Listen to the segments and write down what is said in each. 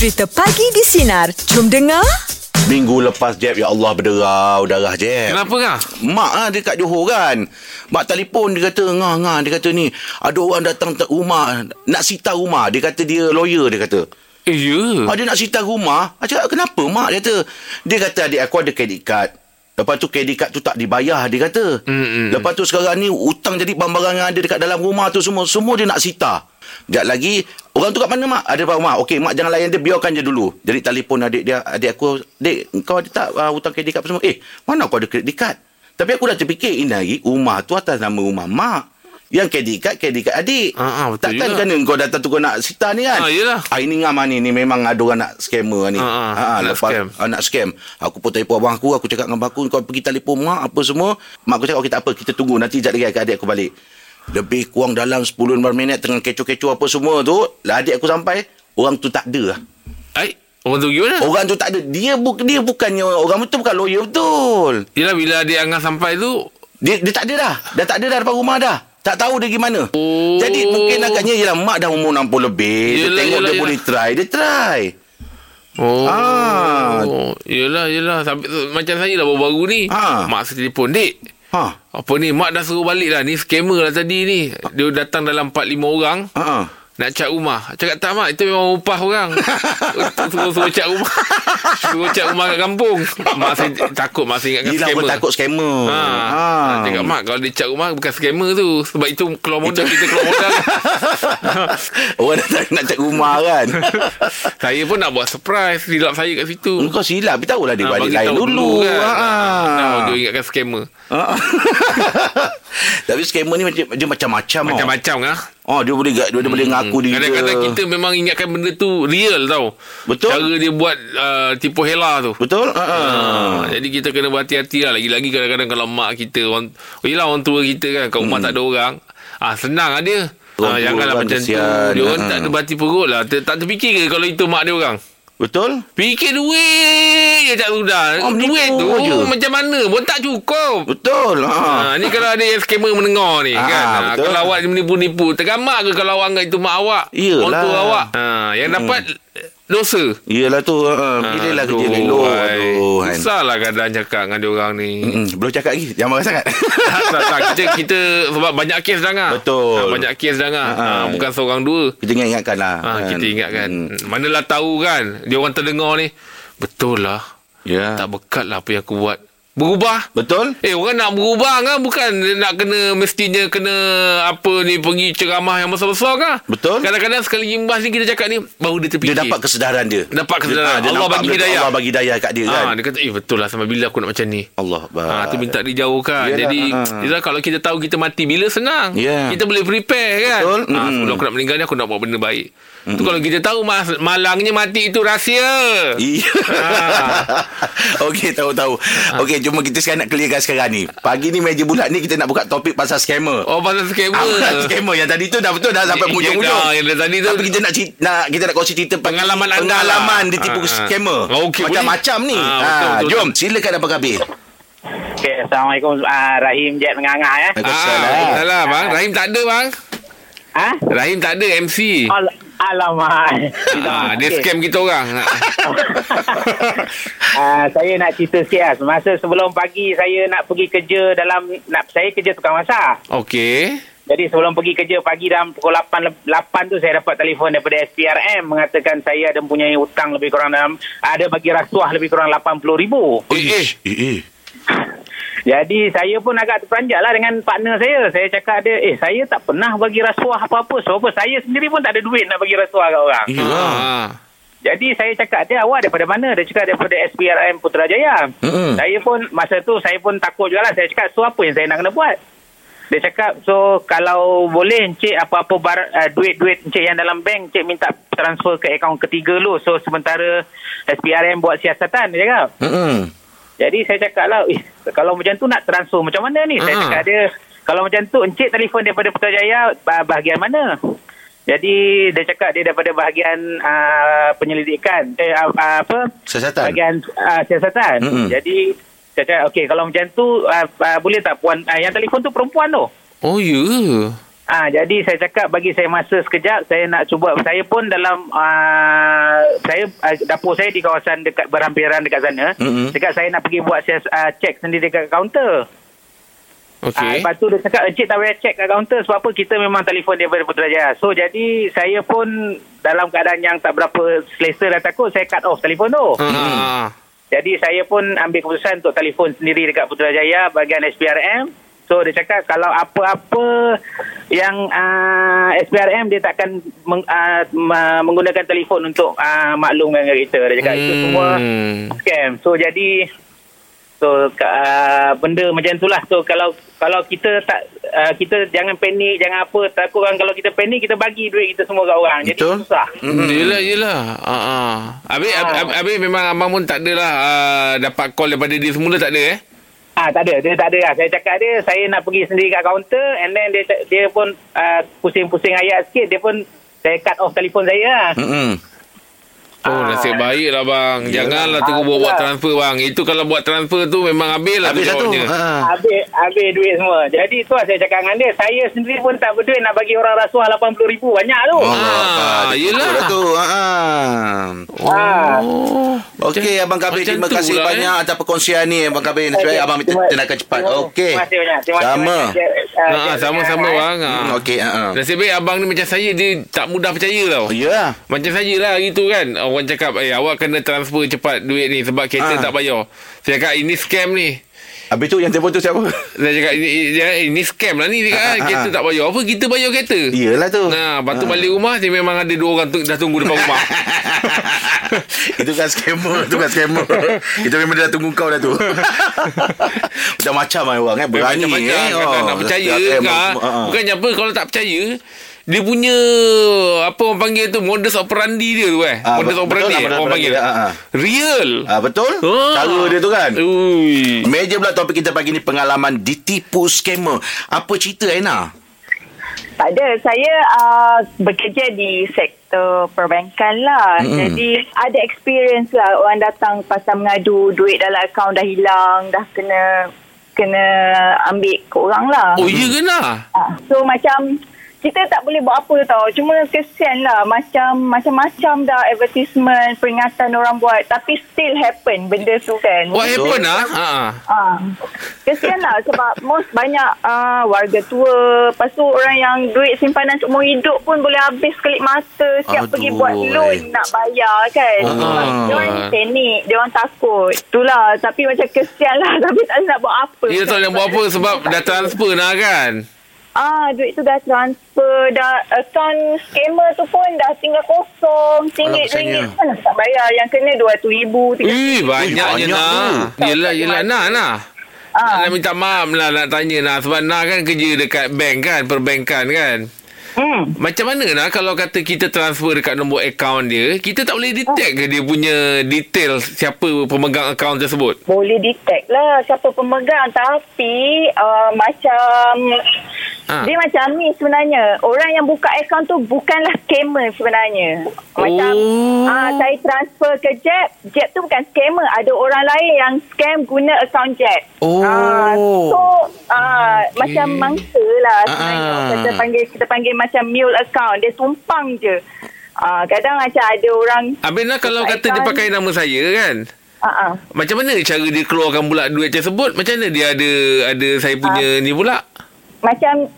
Cerita Pagi di Sinar. Jom dengar. Minggu lepas Jeb Ya Allah berderau Darah Jeb Kenapa kah? Mak ah, dia kat Johor kan Mak telefon dia kata Ngah ngah Dia kata ni Ada orang datang te- rumah Nak sita rumah Dia kata dia lawyer Dia kata Eh, ya. ah, Dia nak sita rumah Aku cakap kenapa mak Dia kata Dia kata adik aku ada credit card Lepas tu credit card tu tak dibayar Dia kata. Mm-mm. Lepas tu sekarang ni Hutang jadi barang-barang yang ada Dekat dalam rumah tu semua Semua dia nak sita. Sekejap lagi Orang tu kat mana mak? Ada mak? Okey mak jangan layan dia Biarkan je dulu. Jadi telefon adik dia Adik aku Dek kau ada tak uh, hutang kredit card apa semua? Eh mana aku ada kredit card? Tapi aku dah terfikir Ini hari rumah tu atas nama rumah mak yang kredit card adik. Ah, ah, betul Takkan juga. kena kau datang tu kau nak sita ni kan? Ah, yelah. Ah, ini ngam ni. Ni memang ada orang nak scammer ni. Ah, ah, nak scam. Ah, nak scam. Aku pun telefon abang aku. Aku cakap dengan abang aku. Kau pergi telefon mak apa semua. Mak aku cakap, okey tak apa. Kita tunggu. Nanti sekejap lagi adik aku balik. Lebih kurang dalam 10-15 minit tengah kecoh-kecoh apa semua tu. Lah adik aku sampai. Orang tu tak ada lah. Ai, orang tu gimana? Orang tu tak ada. Dia, bu- dia bukannya... Orang tu bukan lawyer betul. Yelah, bila dia Angah sampai tu, Dia, dia tak ada dah. Dah tak ada dah depan rumah dah. Tak tahu dia gimana. Oh. Jadi mungkin agaknya ialah mak dah umur 60 lebih. Dia Yelah, tengok yelah, dia boleh yelah. try. Dia try. Oh. Ah. Yelah, yelah. Sampai, macam saya lah baru-baru ni. Ah. Mak saya telefon, Dek. Ha. Apa ni? Mak dah suruh balik lah. Ni scammer lah tadi ni. Dia datang dalam 4-5 orang. Ha. ha. Nak cat rumah. Cakap tak mak, itu memang upah orang. Suruh-suruh cat rumah. Suruh cat rumah kat kampung. Mak saya takut, mak saya ingatkan Yelah scammer. pun takut scammer. Ha. ha. Cakap mak kalau dia cat rumah bukan scammer tu. Sebab itu keluar modal kita keluar modal. Orang datang nak cek rumah kan. saya pun nak buat surprise silap saya kat situ. Kau silap. Tapi tahulah dia Ha, balik lain tahu dulu. kan. Ha. Nah, dia ingatkan scammer. Ha. Tapi scammer ni macam dia macam-macam. tau. Macam-macam lah. Oh, dia boleh dia, dia boleh ngaku diri dia. Kadang-kadang kita memang ingatkan benda tu real tau. Betul. Cara dia buat uh, tipu hela tu. Betul? Ha. ha. Ha, jadi kita kena berhati-hati lah Lagi-lagi kadang-kadang Kalau mak kita orang, oh, Yelah orang tua kita kan Kat rumah tak ada orang ah Senang lah dia Orang ah, Janganlah kan macam tu kesian. Dia orang Ha. tak ada berhati perut lah Tak terfikir ke Kalau itu mak dia orang Betul? Fikir duit je tak sudah Oh, Duit tu je. Macam mana pun tak cukup Betul. Ha. Ha, ni kalau ada yang scammer mendengar ni Ah, kan. Ha, betul. kalau awak menipu-nipu, tergamak ke kalau awak itu mak awak? Iyalah. Orang tua awak. Ha, yang dapat dosa. Iyalah tu. Ha. Pilih lah kerja elok. Aduh. kan. Susahlah kadang cakap dengan dia orang ni. Mm-mm. Belum cakap lagi. Jangan marah sangat. tak, tak, tak. Kita, kita sebab banyak kes dah ngah. Betul. Ha, banyak kes dah ngah. Ha, Ha, ha. bukan seorang dua. Kita ingatkan lah. Ha, kita ingatkan. Mm. Manalah tahu kan. Dia orang terdengar ni. Betul lah. Ya. Tak bekat lah apa yang aku buat. Berubah. Betul? Eh orang nak berubah kan bukan nak kena mestinya kena apa ni pergi ceramah yang besar-besar kan? Betul. Kadang-kadang sekali imbas ni kita cakap ni baru dia terfikir. Dia dapat kesedaran dia. Dapat kesedaran. Dia, ah, dia Allah nampak bagi benda tu hidayah. Allah bagi hidayah kat dia kan. Ha, dia kata eh betul lah sampai bila aku nak macam ni. Allah Ha, tu minta dijauhkan. Yelah, Jadi ha. kalau kita tahu kita mati bila senang. Ya. Kita boleh prepare kan. Betul. Ha, sebelum aku nak meninggal ni aku nak buat benda baik. Tu kalau kita tahu mas, malangnya mati itu rahsia. Iya. Okey, tahu-tahu. Okey, cuma kita sekarang nak clearkan sekarang ni. Pagi ni meja bulat ni kita nak buka topik pasal scammer. Oh pasal scammer. Ah, scammer yang tadi tu dah betul dah sampai Ya, hujung-hujung. ya, yang tadi tu Tapi kita nak cerita, nak kita nak kongsi cerita Pengalaman anda pengalaman lah. ditipu Ah, ah. scammer. Oh, boleh. Macam-macam ni. Ah, Ah, betul, betul, jom silakan apa khabar? Okay, Assalamualaikum uh, Rahim Jet Menganga ya. Waalaikumsalam. Ah, salah bang. Rahim tak ada bang. Ha? Rahim tak ada MC. Al- Alamak. Ah, dia scam kita orang. Ah, saya nak cerita sikit lah. Semasa sebelum pagi saya nak pergi kerja dalam nak saya kerja tukang masak. Okey. Jadi sebelum pergi kerja pagi dalam pukul 8, 8 tu saya dapat telefon daripada SPRM mengatakan saya ada mempunyai hutang lebih kurang dalam ada bagi rasuah lebih kurang RM80,000. Eh, eh. Eh, eh. Jadi saya pun agak terperanjat lah dengan partner saya. Saya cakap dia, eh saya tak pernah bagi rasuah apa-apa. Sebab apa? Saya sendiri pun tak ada duit nak bagi rasuah kat orang. Iyalah. Ah. Jadi saya cakap dia awak daripada mana? Dia cakap daripada SPRM Putrajaya. Mm-mm. Saya pun masa tu saya pun takut juga lah. Saya cakap so apa yang saya nak kena buat? Dia cakap so kalau boleh encik apa-apa bar, uh, duit-duit encik yang dalam bank encik minta transfer ke akaun ketiga lu. So sementara SPRM buat siasatan dia cakap. Mm-mm. Jadi saya cakap lah, "Eh, kalau macam tu nak transfer macam mana ni? Saya Ah. cakap dia, kalau macam tu encik telefon daripada Putrajaya bah- bahagian mana? Jadi dia cakap dia daripada bahagian uh, penyelidikan eh uh, uh, apa? Siasatan. Bahagian uh, siasatan. Mm-mm. Jadi saya cakap okey kalau macam tu uh, uh, boleh tak puan uh, yang telefon tu perempuan tu. Oh, ya. Ah, jadi saya cakap bagi saya masa sekejap saya nak cuba saya pun dalam uh, saya uh, dapur saya di kawasan dekat berhampiran dekat sana. Mm-mm. Cakap saya nak pergi buat saya uh, cek sendiri dekat kaunter. Okay. Okey. lepas tu dia cakap encik tak payah cek kat kaunter sebab apa kita memang telefon daripada Putrajaya. So jadi saya pun dalam keadaan yang tak berapa selesa dan takut saya cut off telefon tu. Ha, ha, ha. Jadi saya pun ambil keputusan untuk telefon sendiri dekat Putrajaya bahagian SPRM. So dia cakap kalau apa-apa yang uh, SPRM dia takkan meng, uh, ma- menggunakan telefon untuk uh, maklumkan dengan kita. Dia cakap itu semua Hmm. scam. So jadi so uh, benda macam itulah. So kalau kalau kita tak uh, kita jangan panik, jangan apa. Takut kan kalau kita panik kita bagi duit kita semua kat orang. Jadi Betul. susah. Hmm. Yelah, yelah. Ha, ha. Habis, Ah. habis, habis memang abang pun tak adalah uh, dapat call daripada dia semula tak ada eh? Ah tak ada, dia tak ada lah. Saya cakap dia, saya nak pergi sendiri kat kaunter and then dia dia pun uh, pusing-pusing ayat sikit, dia pun saya cut off telefon saya lah. Mm-mm. Oh, Ah. nasib baik lah bang. Janganlah tunggu Ah, buat-buat yelah. transfer bang. Itu kalau buat transfer tu memang habis lah Habis tu satu. Ha. Habis, habis duit semua. Jadi tu lah saya cakap dengan dia, saya sendiri pun tak berduit nak bagi orang rasuah RM80,000. Banyak tu. Oh, Ah, ah, yelah. lah tu. Ha. Ah. Oh. Okey Abang Kabir terima kasih lah, banyak atas perkongsian ni Abang Kabir. Nasib baik Okey, abang minta tindakan cepat. Okey. Terima kasih banyak. Terima kasih Sama. banyak. Ah, Ha, sama-sama bang. Ha. Okey, ha. ha. Nasib baik abang ni macam saya dia tak mudah percaya tau. Oh, ya. Macam saya lah gitu kan Orang cakap Eh awak kena transfer cepat duit ni Sebab kereta Ah. tak bayar Saya cakap ini scam ni Habis tu yang telefon tu siapa? Saya cakap ini, ini, ini scam lah ni Dia kata Ah, kan ah, Kereta ah. tak bayar Apa kita bayar kereta Iyalah tu. Nah, lepas tu Ah. balik rumah Dia memang ada dua orang tu, dah tunggu depan rumah Itu kan scammer Itu kan scammer Itu memang dia dah tunggu kau dah tu Macam-macam lah orang eh Berani Macam-macam eh kadang nak percaya Eh, kan ha, ha. Bukannya apa Kalau tak percaya Dia punya Apa orang panggil tu Modus operandi dia tu eh Ah, Modus operandi lah, eh, Orang panggil dia, ah. Real Ah, Betul. Cara dia tu kan Ui. Meja pula topik kita pagi ni Pengalaman ditipu scammer Apa cerita Aina? Tak ada. Saya uh, bekerja di sektor perbankan lah. Mm-hmm. Jadi ada experience lah orang datang pasal mengadu duit dalam akaun dah hilang, dah kena kena ambil ke orang lah. Oh iya ke nak Ah, So macam kita tak boleh buat apa tau. Cuma kesian lah. Macam macam-macam dah advertisement, peringatan orang buat. Tapi still happen benda tu kan. What happened ah? Ha. Ah, kesian lah sebab most banyak ah, warga tua. Lepas tu orang yang duit simpanan seumur hidup pun boleh habis kelip mata. Siap Aduh, pergi buat loan eh. nak bayar kan. Ah. Sebab dia orang ni panik. Dia orang takut. Itulah. Tapi macam kesian lah. Tapi tak nak buat apa. Dia tak nak buat apa sebab dah transfer dah kan. Ah, duit tu dah transfer, dah akaun scammer tu pun dah tinggal kosong, RM1 kesiannya. mana tak bayar. Yang kena RM200,000, RM300,000. Eh, banyaknya banyak nak. tu. Yelah, yelah. Nak, nak. Ah. Nak minta maaf lah nak tanya nak. Sebab nak kan kerja dekat bank kan. Perbankan kan. Hmm. Macam mana nak kalau kata kita transfer dekat nombor akaun dia. Kita tak boleh detect ke dia punya detail siapa pemegang akaun tersebut. Boleh detect lah siapa pemegang tapi uh, macam Ha. dia macam ni sebenarnya orang yang buka akaun tu bukanlah scammer sebenarnya macam Oh. ah saya transfer ke Jeb Jeb tu bukan scammer ada orang lain yang scam guna akaun Jeb Oh. ah, so ah macam mangsa lah sebenarnya Ah. kita panggil kita panggil macam mule account dia tumpang je ah kadang macam ada orang Habis nak kalau kata dia pakai nama saya kan. ah ah Macam mana cara dia keluarkan pula duit tersebut? Macam mana dia ada ada saya punya ni pula? macam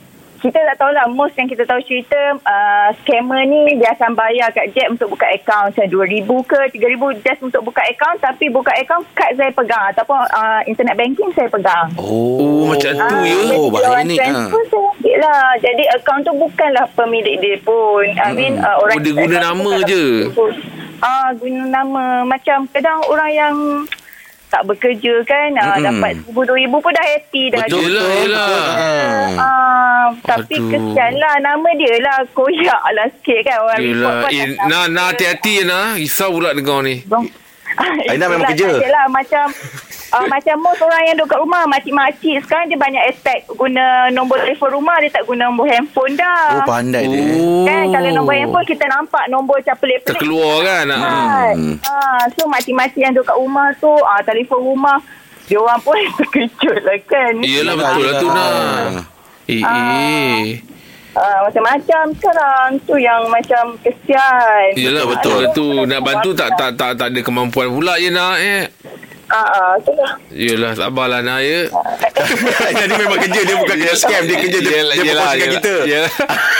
kita tak tahu lah most yang kita tahu cerita uh, scammer ni dia akan bayar kat Jeb untuk buka akaun macam RM2,000 ke RM3,000 just untuk buka akaun tapi buka akaun kad saya pegang. Ataupun uh, internet banking saya pegang. Oh, macam tu ya. jadi Oh, bahaya ni. ambil lah. Jadi akaun tu bukanlah pemilik dia pun. I mean uh, orang Oh, dia guna nama je. ah guna nama. Macam kadang orang yang tak bekerja kan uh, dapat RM1,000 pun dah happy dah Betul, Yelah, betul, yelah. betul. Ha. Ah, tapi Aduh. kesian lah nama dia lah koyak lah sikit kan orang report Yelah. pun Eh, nak dia. hati-hati nak. Risau pula dengar ni. Dong. Aina memang Itulah, kerja. adalah, macam uh, macam most orang yang duduk kat rumah makcik-makcik sekarang dia banyak expect guna nombor telefon rumah dia tak guna nombor handphone dah Oh pandai dia Oh. kan kalau nombor handphone kita nampak nombor macam pelik-pelik Terkeluar kan? Ha. Hmm. Ah, so makcik-makcik yang duduk kat rumah tu ah, telefon rumah dia orang pun terkejut lah kan Yelah Yelah, betul lah tu nak. Eh, Ah. eh. Uh, macam-macam sekarang. Tu yang macam kesian. Yelah betul tu Nak bantu tak tak tak tak ada kemampuan pula je nak eh Ah, uh, itulah. Yelah sabarlah nak ya Jadi memang kerja dia bukan kerja scam dia kerja dia, dia berkongsikan kita. yelah.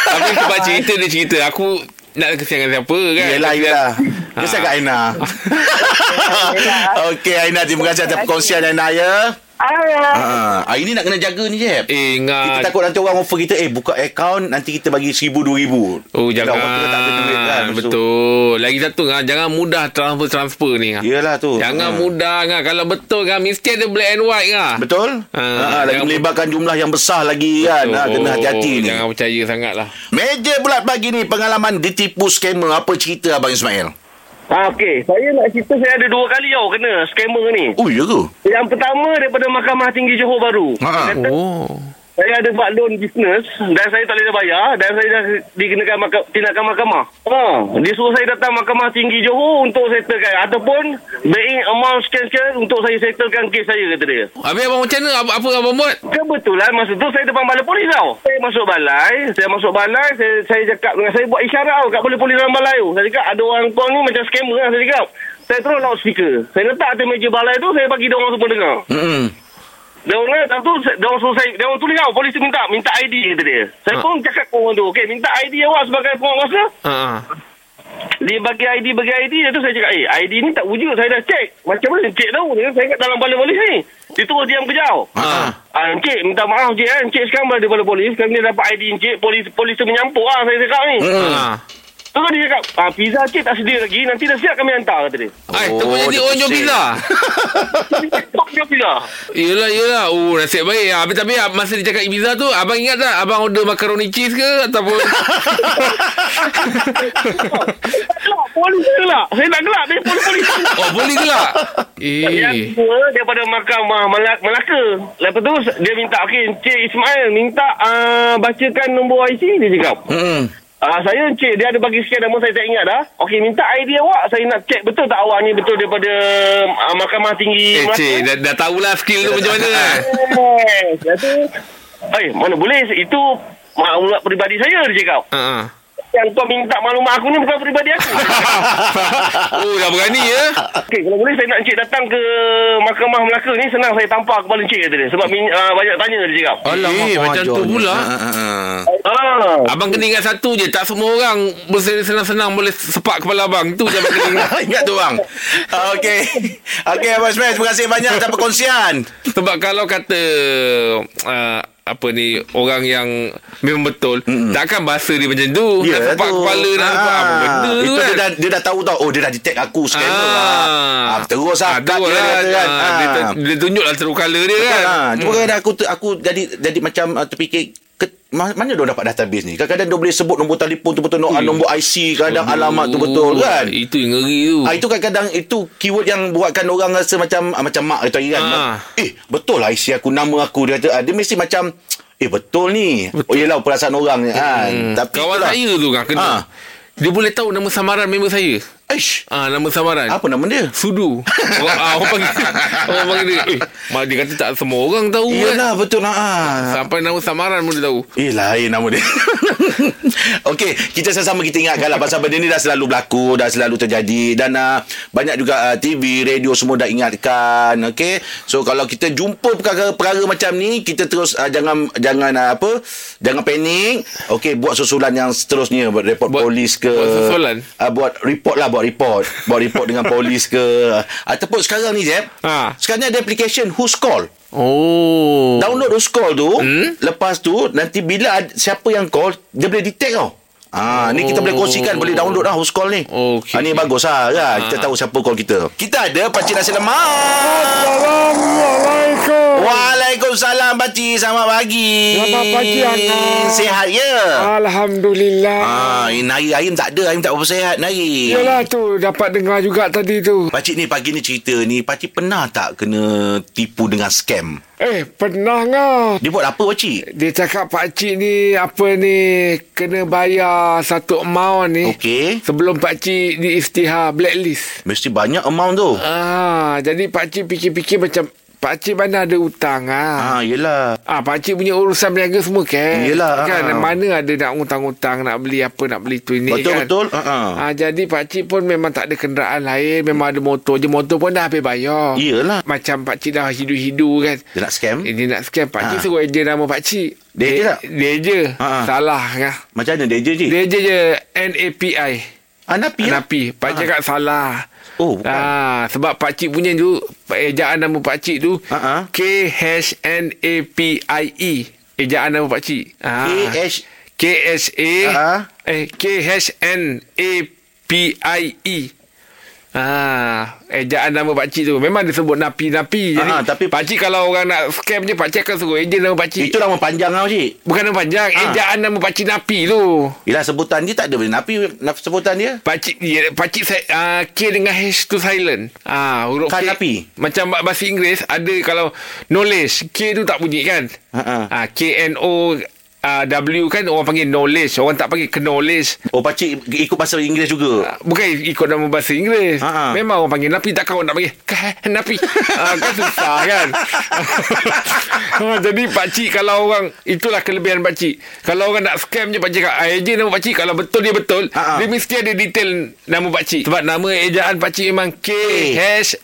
Tapi sebab cerita dia cerita Aku nak kesiankan siapa kan Yelah, yelah. Dia Ha. sangat Aina. Okey, Aina. Terima kasih atas perkongsian Aina ya. Alright. Ha, hari ni nak kena jaga ni, Jeb. Eh Kita ingat takut nanti orang offer kita Eh buka account Nanti kita bagi RM1,000 RM2,000 Oh jangan orang tak ada duit kan tu- Betul. Lagi satu kan Jangan mudah transfer-transfer ni kan Yelah tu. Jangan Ha. mudah kan Kalau betul kan Mesti ada black and white kan Betul? Ha, ha, Lagi melibatkan jumlah yang besar lagi kan? Ha, Kena hati-hati ni. Jangan percaya sangat lah Meja bulat pagi ni Pengalaman ditipu scammer. Apa cerita Abang Ismail Ah, Okey, saya nak cerita saya ada dua kali tau kena scammer ni. Oh ya ke Yang pertama daripada Mahkamah Tinggi Johor Baru. Ha. Kata, Oh Saya ada buat loan business dan saya tak boleh bayar dan saya dah dikenakan maka, tindakan mahkamah. Ha, dia suruh saya datang Mahkamah Tinggi Johor untuk settlekan ataupun baying amount sekian-sekian untuk saya settlekan kes saya kata dia. Habis abang macam mana Apa, apa abang buat Kebetulan masa tu saya depan balai polis tau. Saya masuk balai, saya masuk balai, saya, saya cakap dengan saya buat isyarat tau kat balai polis dalam balai tu. Saya cakap ada orang kau ni macam scammer lah saya cakap. Saya terus loudspeaker. Saya letak atas meja balai tu, saya bagi dia orang semua dengar. Hmm. Dia orang tak tu, dia orang suruh saya, dia orang tulis tau, polis minta, minta ID kata dia. Saya Ha. pun cakap ke orang tu, okey minta ID awak sebagai penguasa. Ha, ha. Dia bagi ID, bagi ID, dia tu saya cakap, eh ID ni tak wujud, saya dah cek. Macam mana cek tahu, dia, saya kat dalam balai polis ni. Dia terus diam kejauh. Ha. Ah, Encik, minta maaf Encik eh. Encik sekarang pada polis. Kami dah dapat ID Encik. Polis polis tu menyampuk lah saya cakap ni. Ha. Terus dia cakap, ah, pizza Encik tak sedia lagi. Nanti dah siap kami hantar kata dia. Ay, Oh, tu jadi dia orang jual pizza Tok dia pizza. Yelah yelah Oh nasib baik Habis tapi ah, Masa dia cakap Ibiza tu Abang ingat tak Abang order macaroni cheese ke Ataupun polis gelap. Saya nak gelap. Dia polis-polis. Oh boleh ke lah Yang Eh kedua daripada mahkamah Melaka. Lepas tu dia minta okey Encik Ismail minta uh, bacakan nombor IC dia cakap. Hmm. Ah saya Encik dia ada bagi sekian nama saya tak ingat dah. Okey minta ID awak saya nak check betul tak awak ni betul daripada uh, mahkamah tinggi Eh cik dah, dah tahulah skill tu macam mana Eh, Jadi Eh mana boleh itu maklumat peribadi saya dia cakap. Ha, ha. Yang kau minta maklumat aku ni bukan peribadi aku. Oh dah berani ya Okey, kalau boleh saya nak Encik datang ke Mahkamah Melaka ni senang saya tampar kepala Encik kata dia. Sebab min, uh, banyak tanya dia cakap. Alamak Eh, macam tu pula Ha, ha, ha. Ah. Abang kena ingat satu je Tak semua orang Senang-senang boleh sepak kepala abang Tu je abang kena ingat Ingat tu bang Okey Okey Abang Ismail Terima kasih banyak atas perkongsian Sebab kalau kata uh, apa ni orang yang memang betul mm takkan bahasa dia macam tu. Ya nak sepak tu. kepala nak Ah, sepak apa benda tu Itu kan? dia dah, dia dah tahu tau Oh dia dah detect aku Scammer Ah. ah. Terus lah Ada cut dia, kan, kan. ah, dia, tu- dia tunjuklah true colour dia kan? Ha, cuma kadang aku tu, aku jadi jadi macam uh, terfikir ke, mana dia dapat database ni? Kadang-kadang dia boleh sebut nombor telefon tu betul, no, Ui. nombor IC, kadang Aduh, alamat tu betul kan? Itu yang ngeri tu. Ah itu kadang-kadang itu keyword yang buatkan orang rasa macam ah, macam mak itu kan. Ah. Eh, betul lah IC aku nama aku dia kata ah, dia mesti macam eh betul ni. Betul. Oh yelah perasaan orang ni kan. Hmm. Tapi Kawan itulah. saya tu kan kena. Ah. Dia boleh tahu nama samaran member saya. Aish. Ah nama samaran. Apa nama dia? Sudu. orang, ah, orang panggil orang panggil dia. Eh, mak dia kata tak semua orang tahu kan. Iyalah betul lah. Ah. Sampai nama samaran pun dia tahu. Eh lain nama dia Okey Kita sama-sama kita ingatkan lah Pasal benda ni dah selalu berlaku Dah selalu terjadi Dan uh, banyak juga uh, TV, radio semua dah ingatkan Okey So kalau kita jumpa perkara-perkara macam ni Kita terus uh, jangan Jangan uh, apa Jangan panik Okey buat susulan yang seterusnya Buat report Buat- polis ke buat susulan? uh, Buat report lah Buat report Buat report dengan polis ke Ataupun sekarang ni Zeb Ha. Sekarang ni ada application Who's Call Oh. Download those call tu Hmm? Lepas tu Nanti bila ad, Siapa yang call Dia boleh detect tau Ah, ni kita boleh kongsikan Boleh download lah Who's call ni Okey. ah, Ni bagus lah kan? Kita tahu siapa call kita Kita ada Pakcik Nasi Lemak Assalamualaikum. Waalaikumsalam Pakcik Selamat pagi Selamat pagi, Angah. Sihat ya Alhamdulillah. Ah, ini hari Aim tak ada Aim tak berapa sihat Nari Yalah tu dapat dengar juga tadi tu. Pakcik ni pagi ni cerita ni Pakcik pernah tak kena tipu dengan scam Eh pernah ngah. Dia buat apa pakcik Dia cakap pak cik ni apa ni kena bayar satu amount ni. Okey Sebelum pak cik di istihar blacklist. Mesti banyak amount tu Ah, jadi pak cik fikir-fikir macam pakcik mana ada hutang ah. Ha, yelah. Ah, pakcik punya urusan berniaga semua kan. Yelah, Kan ah. mana ada nak hutang-hutang nak beli apa nak beli tu ini Betul, kan. betul. Ha, ha. Ah, jadi pakcik pun memang tak ada kenderaan lain, memang ada motor je. Motor pun dah habis bayar. Iyalah. Macam pakcik dah hidu-hidu kan. Dia nak scam? Eh, dia nak scam pakcik Ha. suruh eja nama pakcik. Dia je tak? Dia je. Ha, ha. Salah kan. Macam mana dia je, Cik? Dia je je NAPI. Ah, Napi lah. Napi. Pakcik cakap salah. Oh, bukan. Ah, sebab pakcik punya tu ejaan nama pakcik tu Ha, ha. K H N A P I E. Ejaan nama pakcik. Ah. K-H- K S A Ha. eh K H N A P I E. Ah, ejaan nama pakcik tu memang dia sebut napi-napi. Jadi Ha, ha, tapi- pakcik kalau orang nak scam je pakcik akan suruh ejen nama pakcik. Itu nama panjang tau, Cik. Bukan nama panjang, Ha. ejaan nama pakcik napi tu. Yelah, sebutan dia tak ada Napi. Nap- Sebutan dia. Pakcik ya, pakcik uh, K dengan H tu silent. Ah, huruf Kan K. api? Macam ba- bahasa Inggeris ada kalau knowledge K tu tak bunyi kan? Ha, ha. Ah, K N O uh, W kan orang panggil knowledge, orang tak panggil knowledge. Oh, pakcik ikut bahasa Inggeris juga. Ah, Bukan ikut nama bahasa Inggeris ha. Memang orang panggil Napi Takkan orang nak panggil "Kah, Napi ah, Kan susah kan ha, Jadi pakcik Kalau orang Itulah kelebihan pakcik Kalau orang nak scam je Pakcik cakap Ejen nama pakcik Kalau betul dia betul ha. Dia mesti ada detail Nama pakcik Sebab nama ejaan pakcik Memang K-H-N-A-P-I-E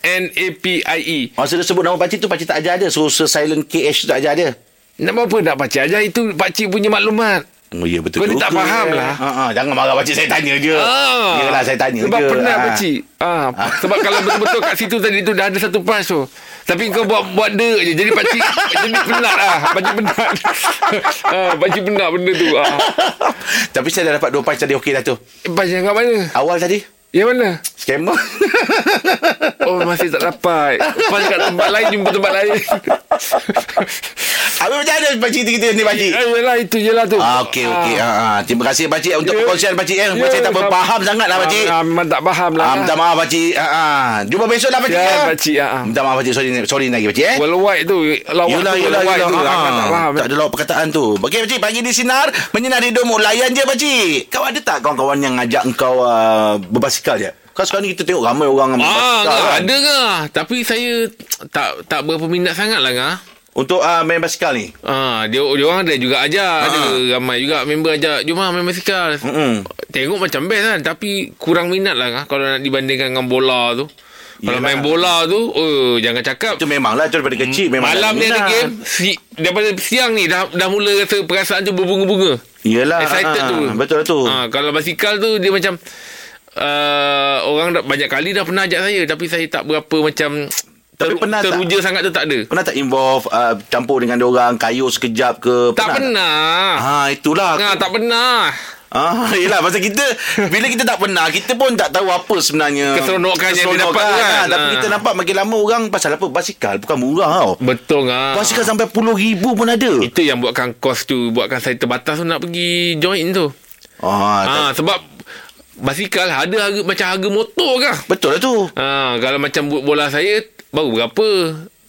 Masa dia sebut nama pakcik tu, pakcik tak ajar dia. So, silent KH tak ajar dia. Nama apa nak pakcik ajar Itu pakcik punya maklumat Oh, ya betul Kau ni tak faham lah. Ha, ha, jangan marah pakcik, saya tanya je. Ah. Yalah, saya tanya Sebab je. pernah Ha. pakcik ah, Sebab kalau betul-betul kat situ tadi tu Dah ada satu pas tu Tapi kau buat buat dek je Jadi pakcik Jadi penat lah Pakcik penat ah, Pakcik penat benda tu ah. Tapi saya dah dapat dua punch tadi okey dah tu. Pas yang kat mana? Awal tadi, Yang mana? scammer. Oh masih tak dapat Pas kat tempat lain Jumpa tempat lain Habis macam mana pakcik kita ni pakcik? eh, Yelah itu je lah tu Ah, okey, okey. Ha, ha. Terima kasih pakcik untuk Ya. perkongsian pakcik. Eh. Ya, Pakcik tak sama- berfaham sangat lah pakcik. ah, Memang tak faham lah Ah, minta maaf pakcik. Ha, ha. Jumpa besok lah pakcik. Ya, ya. pakcik, ah, ah. Minta maaf pakcik. Sorry, sorry lagi pakcik eh. Worldwide tu Lawak Yelah, tu yelah, worldwide yelah. tu Ha, Akan tak faham tak ada lawak perkataan tu. Okey, pakcik. Pagi di Sinar. Menyinar hidup. Layan je, pakcik. Kau ada tak kawan-kawan yang ngajak kau uh, berbasikal je? Kau sekarang ni kita tengok ramai orang yang Ah, berbasikal ngah, kan? ada ngah. Tapi saya tak tak berapa minat sangat lah ngah. Untuk uh, main basikal ni. Ah, dia dia orang ada juga ajak. Ada ramai juga member ajak. Jom lah main basikal. Mm-mm. Tengok macam best kan. Tapi kurang minat lah ngah. Kalau nak dibandingkan dengan bola tu. Kalau Yelah. main bola tu, oh, jangan cakap. Itu memanglah. Itu daripada kecil. Memang Malam ni ada game si, Daripada siang ni Dah dah mula rasa perasaan tu berbunga-bunga Yelah. Excited ha, tu Betul lah tu. ha, Kalau basikal tu Dia macam uh, Orang dah, banyak kali dah pernah ajak saya Tapi saya tak berapa macam Tapi pernah tak? Teruja sangat tu tak ada Pernah tak involve uh, campur dengan orang kayuh sekejap ke? Tak pernah Ha, itulah. ha, Tak pernah Ah, yelah pasal kita bila kita tak pernah, kita pun tak tahu apa sebenarnya Keseronokan yang dia dapat keseronokan, tu kan. Tapi Ah. kita nampak makin lama orang pasal apa? Basikal bukan murah tau. Betul ah. Basikal sampai puluh ribu pun ada. Itu yang buatkan kos tu Buatkan saya terbatas tu Nak pergi join tu Ah, ha, Sebab Basikal ada harga Macam harga motor kah betul lah tu. Ha, kalau macam bola saya baru berapa?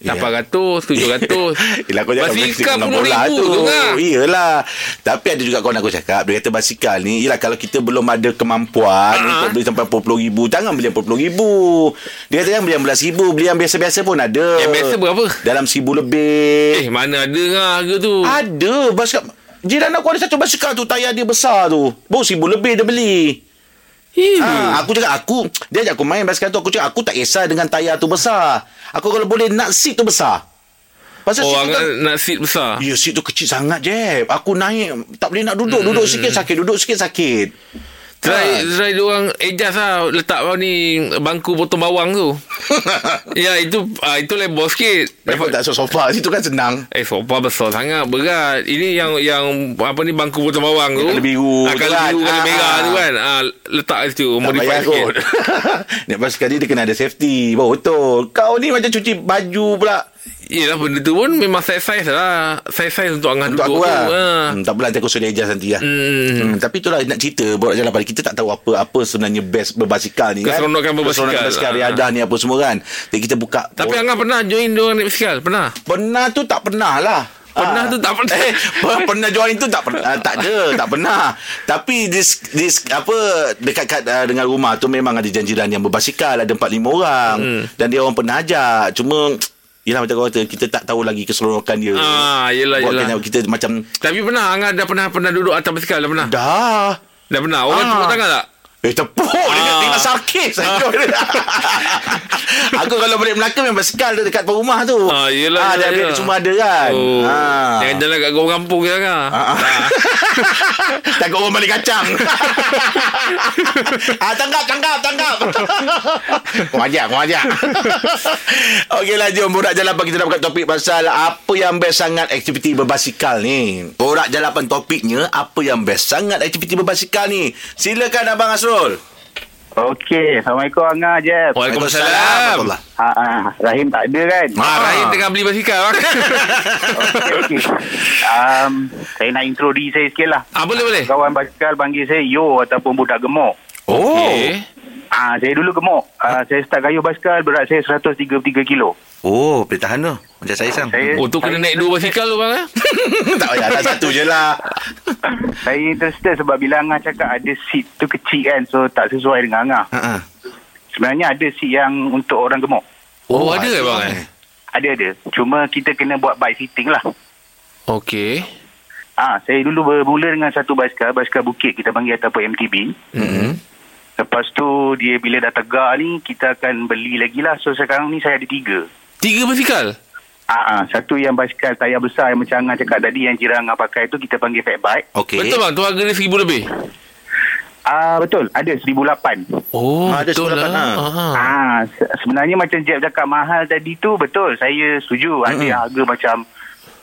Ya. 800, 700. Yelah kau jangan Basikal puluh bola tu. tu kan. Iyalah. Tapi ada juga kawan aku cakap, dia kata basikal ni, yelah kalau kita belum ada kemampuan Ah. untuk beli sampai RM40,000, jangan beli RM40,000. Dia kata yang beli yang RM11,000, beli yang biasa-biasa pun ada. Yang biasa berapa? Dalam RM1,000 lebih. Eh, mana ada lah harga tu. Ada basikal. Jiran aku ada satu basikal tu, tayar dia besar tu. Baru RM1,000 lebih dia beli. Eh. Ha, aku cakap aku dia ajak aku main basikal tu aku cakap aku tak kisah dengan tayar tu besar. Aku kalau boleh nak seat tu besar. Pasal Oh, seat tu kan, nak, seat besar. Ya, seat tu kecil sangat je. Aku naik, tak boleh nak duduk. Duduk sikit sakit, duduk sikit sakit. Try, try dia orang adjust lah. Letak bawah ni bangku potong bawang tu. ya, itu ah, itu lebar sikit. Dapat tak sofa, situ kan senang. Eh, sofa besar sangat. Berat. Ini yang yang apa ni bangku potong bawang tu. Kala biru Ah, tu kala kan. biru, kala Ah, merah ah. tu kan. Ah, letak situ. Tak Modify sikit. kot. Basikal ni dia kena ada safety. Baru betul. Kau ni macam cuci baju pula. Yelah, benda tu pun memang size-size lah. Size-size untuk angah Untuk duduk aku tu. lah. Ah. Hmm, tak apalah nanti aku suruh adjust nanti lah. Hmm. Hmm, tapi itulah nak cerita Borak jalan balik Kita tak tahu apa Apa sebenarnya best berbasikal ni Keseronokan kan? berbasikal. Keseronokan berbasikal Ah. Riadah ni apa semua kan Jadi kita buka Tapi Angah pernah join dia orang naik basikal? Pernah? Pernah tu tak pernah lah Pernah tu tak pernah. eh, per- Pernah join tu tak pernah Tak ada Tak pernah Tapi this, this apa Dekat-dekat uh, dengan rumah tu Memang ada janjiran yang berbasikal Ada 4-5 orang hmm. Dan dia orang pernah ajak Cuma Yelah macam kau kata Kita tak tahu lagi keseluruhan dia Ah, yelah, Buatkan yelah. Kita macam Tapi pernah Angah dah pernah pernah duduk atas basikal dah pernah? Dah Dah pernah. Orang Ah. tepuk tangan tak? Eh tepuk Dia Ah. tengok sarkis Aku kalau balik Melaka Memang basikal tu Dekat rumah tu Ah, yelah, ah, yelah, dia, yelah. Semua ada kan Oh. ah. Jangan jalan kat gawang kampung je kan. Ah, ah. Takut orang balik kacang ah, Tangkap Tangkap Tangkap Kau ajak Kau ajak Okeylah jom Borak Jalapan Kita dah buka topik Pasal apa yang best sangat Aktiviti berbasikal ni Borak Jalapan topiknya Apa yang best sangat Aktiviti berbasikal ni Silakan Abang Asrul Okey, Assalamualaikum Angah Jeff. Waalaikumsalam. Ha, ha, Rahim tak ada kan? Ah, Rahim tengah beli basikal. Okey, okey. Um, saya nak intro diri saya sikit lah. ah, boleh boleh. Kawan basikal panggil saya Yo ataupun budak gemuk. Oh Okey. Ah, saya dulu gemuk. Ah, saya start kayuh basikal berat saya 133 kilo. Oh Boleh tahan tu Macam saya sang Saya, Oh, tu kena naik dua basikal tu bang eh? Tak payah Tak satu je lah saya interested sebab bila Angah cakap ada seat tu kecil kan. So, tak sesuai dengan Angah. Ha-ha. Sebenarnya ada seat yang untuk orang gemuk. Oh, ada eh bang eh? Ada-ada. Cuma kita kena buat bike fitting lah. Okey. Ah, saya dulu bermula dengan satu basikal, basikal bukit kita panggil ataupun MTB. Mm-hmm. Lepas tu dia bila dah tegar ni kita akan beli lagi lah. So sekarang ni saya ada tiga. Tiga basikal? Ah, ah, satu yang basikal tayar besar yang macam Angah cakap tadi yang jiran Angah pakai tu kita panggil fat bike. Okey Betul bang, tu harga dia seribu lebih? Ah betul, ada 1008. Oh, Ah, ada betul sebelah lah. kanan. Ah. Ah, se- sebenarnya macam Jeb cakap mahal tadi tu betul. Saya setuju. Ada yang harga macam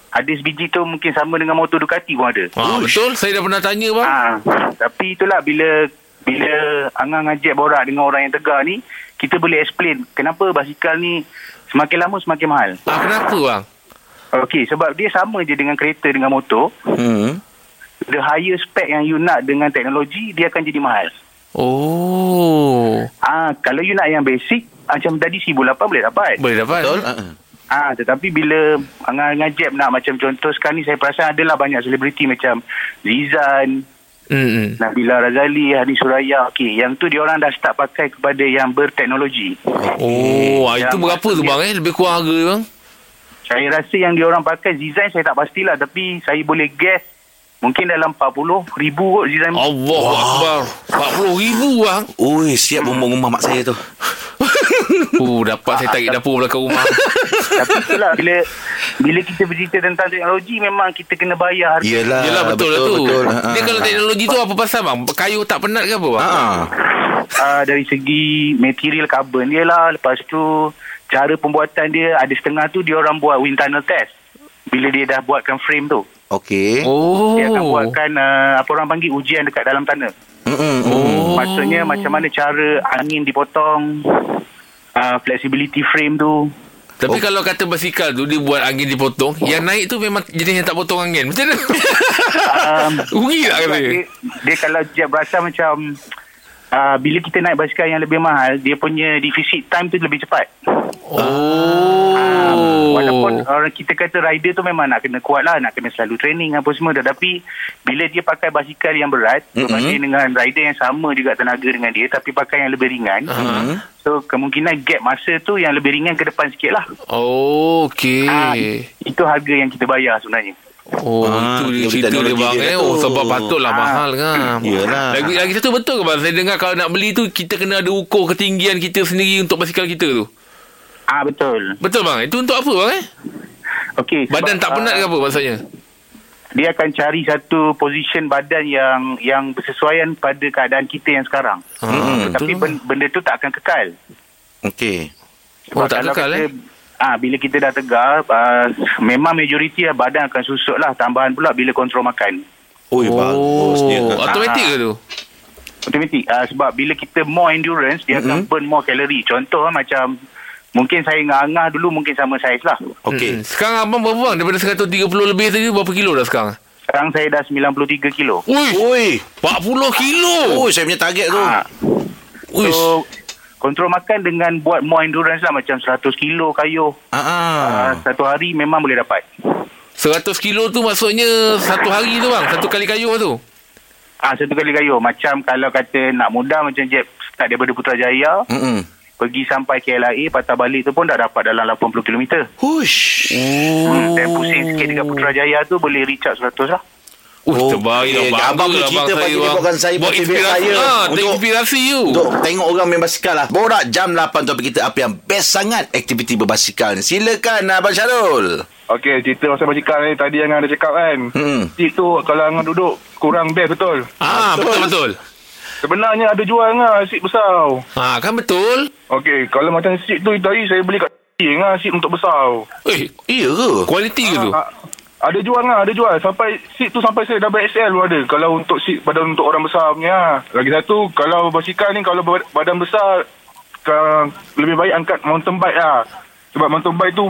hadis biji tu mungkin sama dengan motor Ducati pun ada. Ah, betul, saya dah pernah tanya bang. Ah, tapi itulah bila bila Angah ngajak borak dengan orang yang tegar ni, kita boleh explain kenapa basikal ni semakin lama semakin mahal. Ah, kenapa bang? Okey, sebab dia sama je dengan kereta dengan motor. hmm. The higher spec yang you nak dengan teknologi, dia akan jadi mahal. Oh, Ah, kalau you nak yang basic, macam tadi 1008 boleh dapat. boleh dapat. Betul Ha-ha. Ah, tetapi bila Angah dengan Jeb nak macam contoh sekarang ni saya perasan adalah banyak selebriti macam Zizan, Hmm. Nabila Razali, Hani Suraya. Okey, yang tu dia orang dah start pakai kepada yang berteknologi. Oh, ah, itu Yang berapa tu bang eh? Lebih kurang harga bang? Saya rasa yang dia orang pakai Zizan saya tak pastilah tapi saya boleh guess mungkin dalam 40 ribu kot Zizan. Allah Akbar. 40 ribu bang. Ui siap bumbung rumah mak saya tu Oh, dapat saya tarik dapur belakang rumah. Tapi itulah bila bila kita bercerita tentang teknologi memang kita kena bayar harga. Yelah Yelah betul, lah tu. betul. Ha-ha. Dia kalau teknologi tu apa pasal bang? Kayu tak penat ke apa bang? Ha-ha. uh, dari segi material carbon dia lah lepas tu cara pembuatan dia ada setengah tu dia orang buat wind tunnel test bila dia dah buatkan frame tu Okey Oh. dia akan buatkan uh, apa orang panggil ujian dekat dalam Mm-mm. Oh. maksudnya macam mana cara angin dipotong uh, flexibility frame tu Tapi kalau kata basikal tu dia buat angin dipotong, yang naik tu memang jenis yang tak potong angin. Macam mana? um, Rugi tak kata? dia, dia kalau dia berasa macam uh, bila kita naik basikal yang lebih mahal dia punya deficit time tu lebih cepat Oh. Walaupun orang kita kata rider tu memang nak kena kuat lah, nak kena selalu training apa semua. Tetapi bila dia pakai basikal yang berat, Mm-mm. berbanding dengan rider yang sama juga tenaga dengan dia, tapi pakai yang lebih ringan. Uh-huh. So kemungkinan gap masa tu yang lebih ringan ke depan sikit lah. Oh, okey. Ah, itu harga yang kita bayar sebenarnya. Oh, Ah, itu dia dia cerita dia teknologi bang dia eh. Oh, sebab patutlah Ah. mahal kan. Yelah. Lagi lagi satu betul ke bang? Saya dengar kalau nak beli tu kita kena ada ukur ketinggian kita sendiri untuk basikal kita tu. Ah betul. Betul bang? Itu untuk apa bang eh? Okey. sebab, Badan tak penat ah, ke apa maksudnya? Dia akan cari satu position badan yang yang bersesuaian pada keadaan kita yang sekarang. Ah, Tapi betul. ben- benda tu tak akan kekal. Okey Oh, tak kekal, kata, eh? Ah, bila kita dah tegar, uh, memang majoriti lah badan akan susut lah. Tambahan pula bila kontrol makan. Bagus dia Oh, automatik ke tu? Automatik. Uh, sebab bila kita more endurance, dia akan burn more kalori. Contoh lah, macam mungkin saya dengan Angah dulu mungkin sama saiz lah. Okey Hmm. Sekarang abang berapa bang? Daripada 130 lebih tadi berapa kilo dah sekarang? Sekarang saya dah 93 kilo. Ui, Ui 40 kilo. Ui saya punya target tu Ah, Ui. so, kontrol makan dengan buat more endurance lah. Macam 100 kilo kayuh. Ah, ah. Uh, satu hari memang boleh dapat. 100 kilo tu maksudnya satu hari tu bang? Satu kali kayuh tu? Ah Satu kali kayuh. Macam kalau kata nak mudah macam Jeb start daripada Putrajaya. Mm-mm. Pergi sampai KLIA patah balik tu pun dah dapat dalam 80 km. Hush. Hmm, dan pusing sikit dekat Putrajaya tu boleh recharge 100 lah. Oh, Oh, terbaik okey. lah. Abang Bagus lah cerita abang pagi saya. ni bukan saya Buat inspirasi saya lah. untuk- Inspirasi you. Untuk tengok orang main basikal lah. Borak jam 8 topik kita apa yang best sangat aktiviti berbasikal ni. Silakan Abang Syarul. Okey, cerita pasal basikal ni tadi yang ada cakap kan. Hmm. Seat tu kalau duduk kurang best betul. Ah, betul betul. Sebenarnya ada jual Angah seat besar. Ah, kan betul. Okey, kalau macam seat tu tadi saya beli kat Angah seat untuk besar. Eh, Iya ke? kualiti ke tu? Ah, ada jual Angah, ada jual. Sampai seat tu sampai saya double XL pun ada. Kalau untuk seat badan untuk orang besar punya. Lagi satu, kalau basikal ni kalau bad- badan besar ke- lebih baik angkat mountain bike lah. Sebab mountain bike tu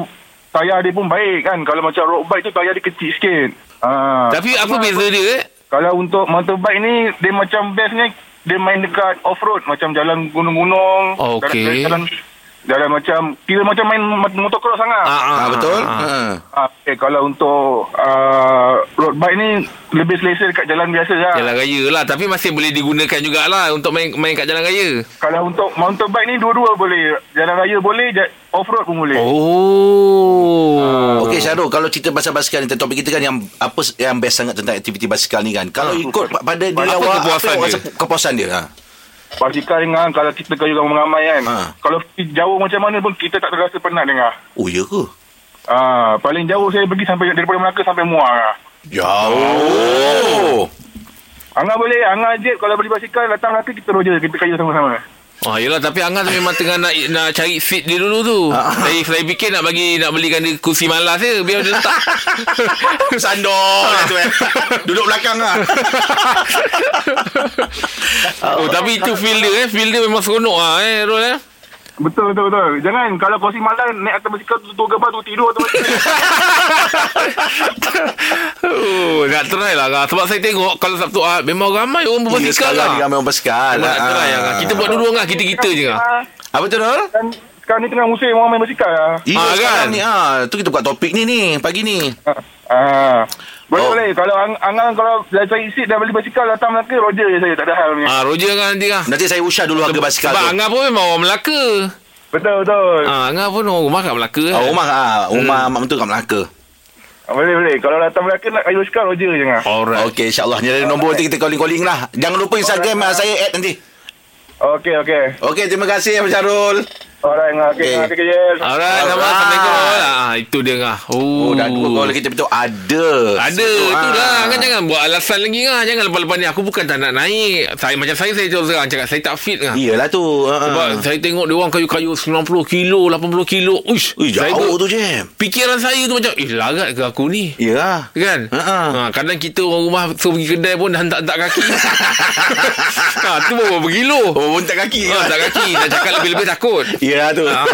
tayar dia pun baik kan. Kalau macam road bike tu tayar dia kecil sikit. Ah. Tapi apa beza dia eh? Kalau untuk mountain bike ni dia macam bestnya dia main dekat off road macam jalan gunung-gunung. Okey. Jalan, jalan macam kira macam main motocross sangat. Ah, betul? ah. Ha. Ah, okay, kalau untuk uh, road bike ni lebih selesa dekat jalan biasa lah. Jalan raya lah Tapi masih boleh digunakan jugalah Untuk main main kat jalan raya Kalau untuk mountain bike ni dua-dua boleh. Jalan raya boleh, off road pun boleh. Oh Okey Syarul, kalau cerita pasal basikal ni topik kita kan yang apa yang best sangat tentang aktiviti basikal ni kan. Kalau ikut pa- pada diri Apa awak kepuasan apa dia? kepuasan dia? Ha. Basikal dengan kalau kita kayu ramai-ramai kan. Ha. Kalau jauh macam mana pun kita tak terasa penat dengar. Oh ya ke? Ah, paling jauh saya pergi sampai daripada Melaka sampai Muar. lah. Jauh. Angah boleh, Angah Jet kalau beli basikal datang Melaka kita roja, kita kayu sama-sama. Ah, yelah tapi Angah tu memang tengah nak nak cari seat dia dulu tu. saya saya fikir nak bagi nak belikan dia kursi malas je biar dia letak. Sandor dia tu eh. Duduk belakang lah. oh, tapi itu feel dia eh. Feel dia memang seronok ah eh Rol eh. Betul, betul, betul. Jangan kalau kursi malam naik atas basikal tu tutup gebar tu tidur tu. oh, nak try lah Angah. Sebab saya tengok kalau Sabtu Ahad memang ramai orang Ya, berbasikal sekarang lah. ni ramai orang basikal. Memang nak Ha. try Angah. Kita buat dulu Angah. Kita-kita je. Apa tu Rol? Kan sekarang ni tengah musim orang main basikal lah. Ya, Ah, sekarang kan? ni ha. Tu kita buka topik ni ni pagi ni. Ah. Boleh, Oh. boleh. Kalau Ang- Angah kalau dah cari seat dah beli basikal datang Melaka, roja je saya. Tak ada hal punya. Ah, Roger Angah nanti Angah. Nanti saya usah dulu harga basikal Sebab tu. Angah pun memang orang Melaka. Betul, betul. Ah, Angah pun orang rumah kat Melaka. Ah, kan? rumah ah, rumah mak mentua kat Melaka. Ah, Boleh, boleh. Kalau datang Melaka nak kayu basikal, roja je Angah. Alright. Okey, insya-Allah ni ada nombor nanti kita calling-calling lah. Jangan lupa Instagram ah, saya add nanti. Okey, okey. Okey, terima kasih Abang Syarul. Alright. Okey, yes. Alright, nama Alright. Assalamualaikum. Ah, itu dia Angah. Oh, Oh, dah dua call kita betul ada. Ada So, itulah ah. kan jangan buat alasan lagi kan jangan lepas-lepas ni aku bukan tak nak naik saya macam saya saya terus terang cakap saya tak fit kan Iyalah tu. Ha. sebab saya tengok dia orang kayu-kayu 90 kilo 80 kilo uish Ui, saya jauh tu je. fikiran saya tu macam eh larat ke aku ni Iyalah. kan Ha-ha. ha, kadang kita orang rumah suruh pergi kedai pun dah hentak-hentak kaki ha, tu pun berapa kilo Oh, tak kaki. ha, tak kaki nak cakap lebih-lebih takut Ya tu. Ah.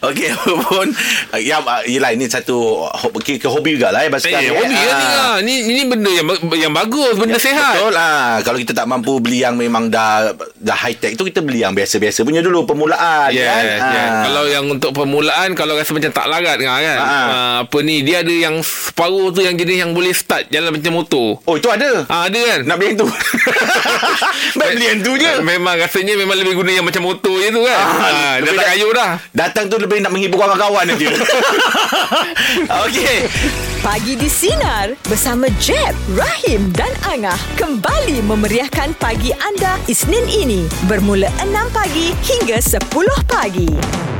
Okey, pun ya yalah ini satu ho- ke, hobi jugalah eh basikal. Eh, ni, hobi kan ni Ah. lah. Ni, ni benda yang yang bagus, benda sehat. Betul lah Kalau kita tak mampu beli yang memang dah dah high tech tu kita beli yang biasa-biasa punya dulu permulaan Yes, kan. yes. Ah. Kalau yang untuk permulaan kalau rasa macam tak larat kan. Ha. Uh, apa ni dia ada yang separuh tu yang jenis yang boleh start jalan macam motor. Oh itu ada. Ah ada kan? Nak beli yang tu. Baik beli yang tu je. Memang rasanya memang lebih guna yang macam motor je tu kan. Ah, Ah, dah lebih tak kayu dah. Datang tu lebih nak menghibur kawan-kawan dia. Okey. Pagi di Sinar bersama Jeb, Rahim dan Angah kembali memeriahkan pagi anda Isnin ini bermula 6 pagi hingga 10 pagi.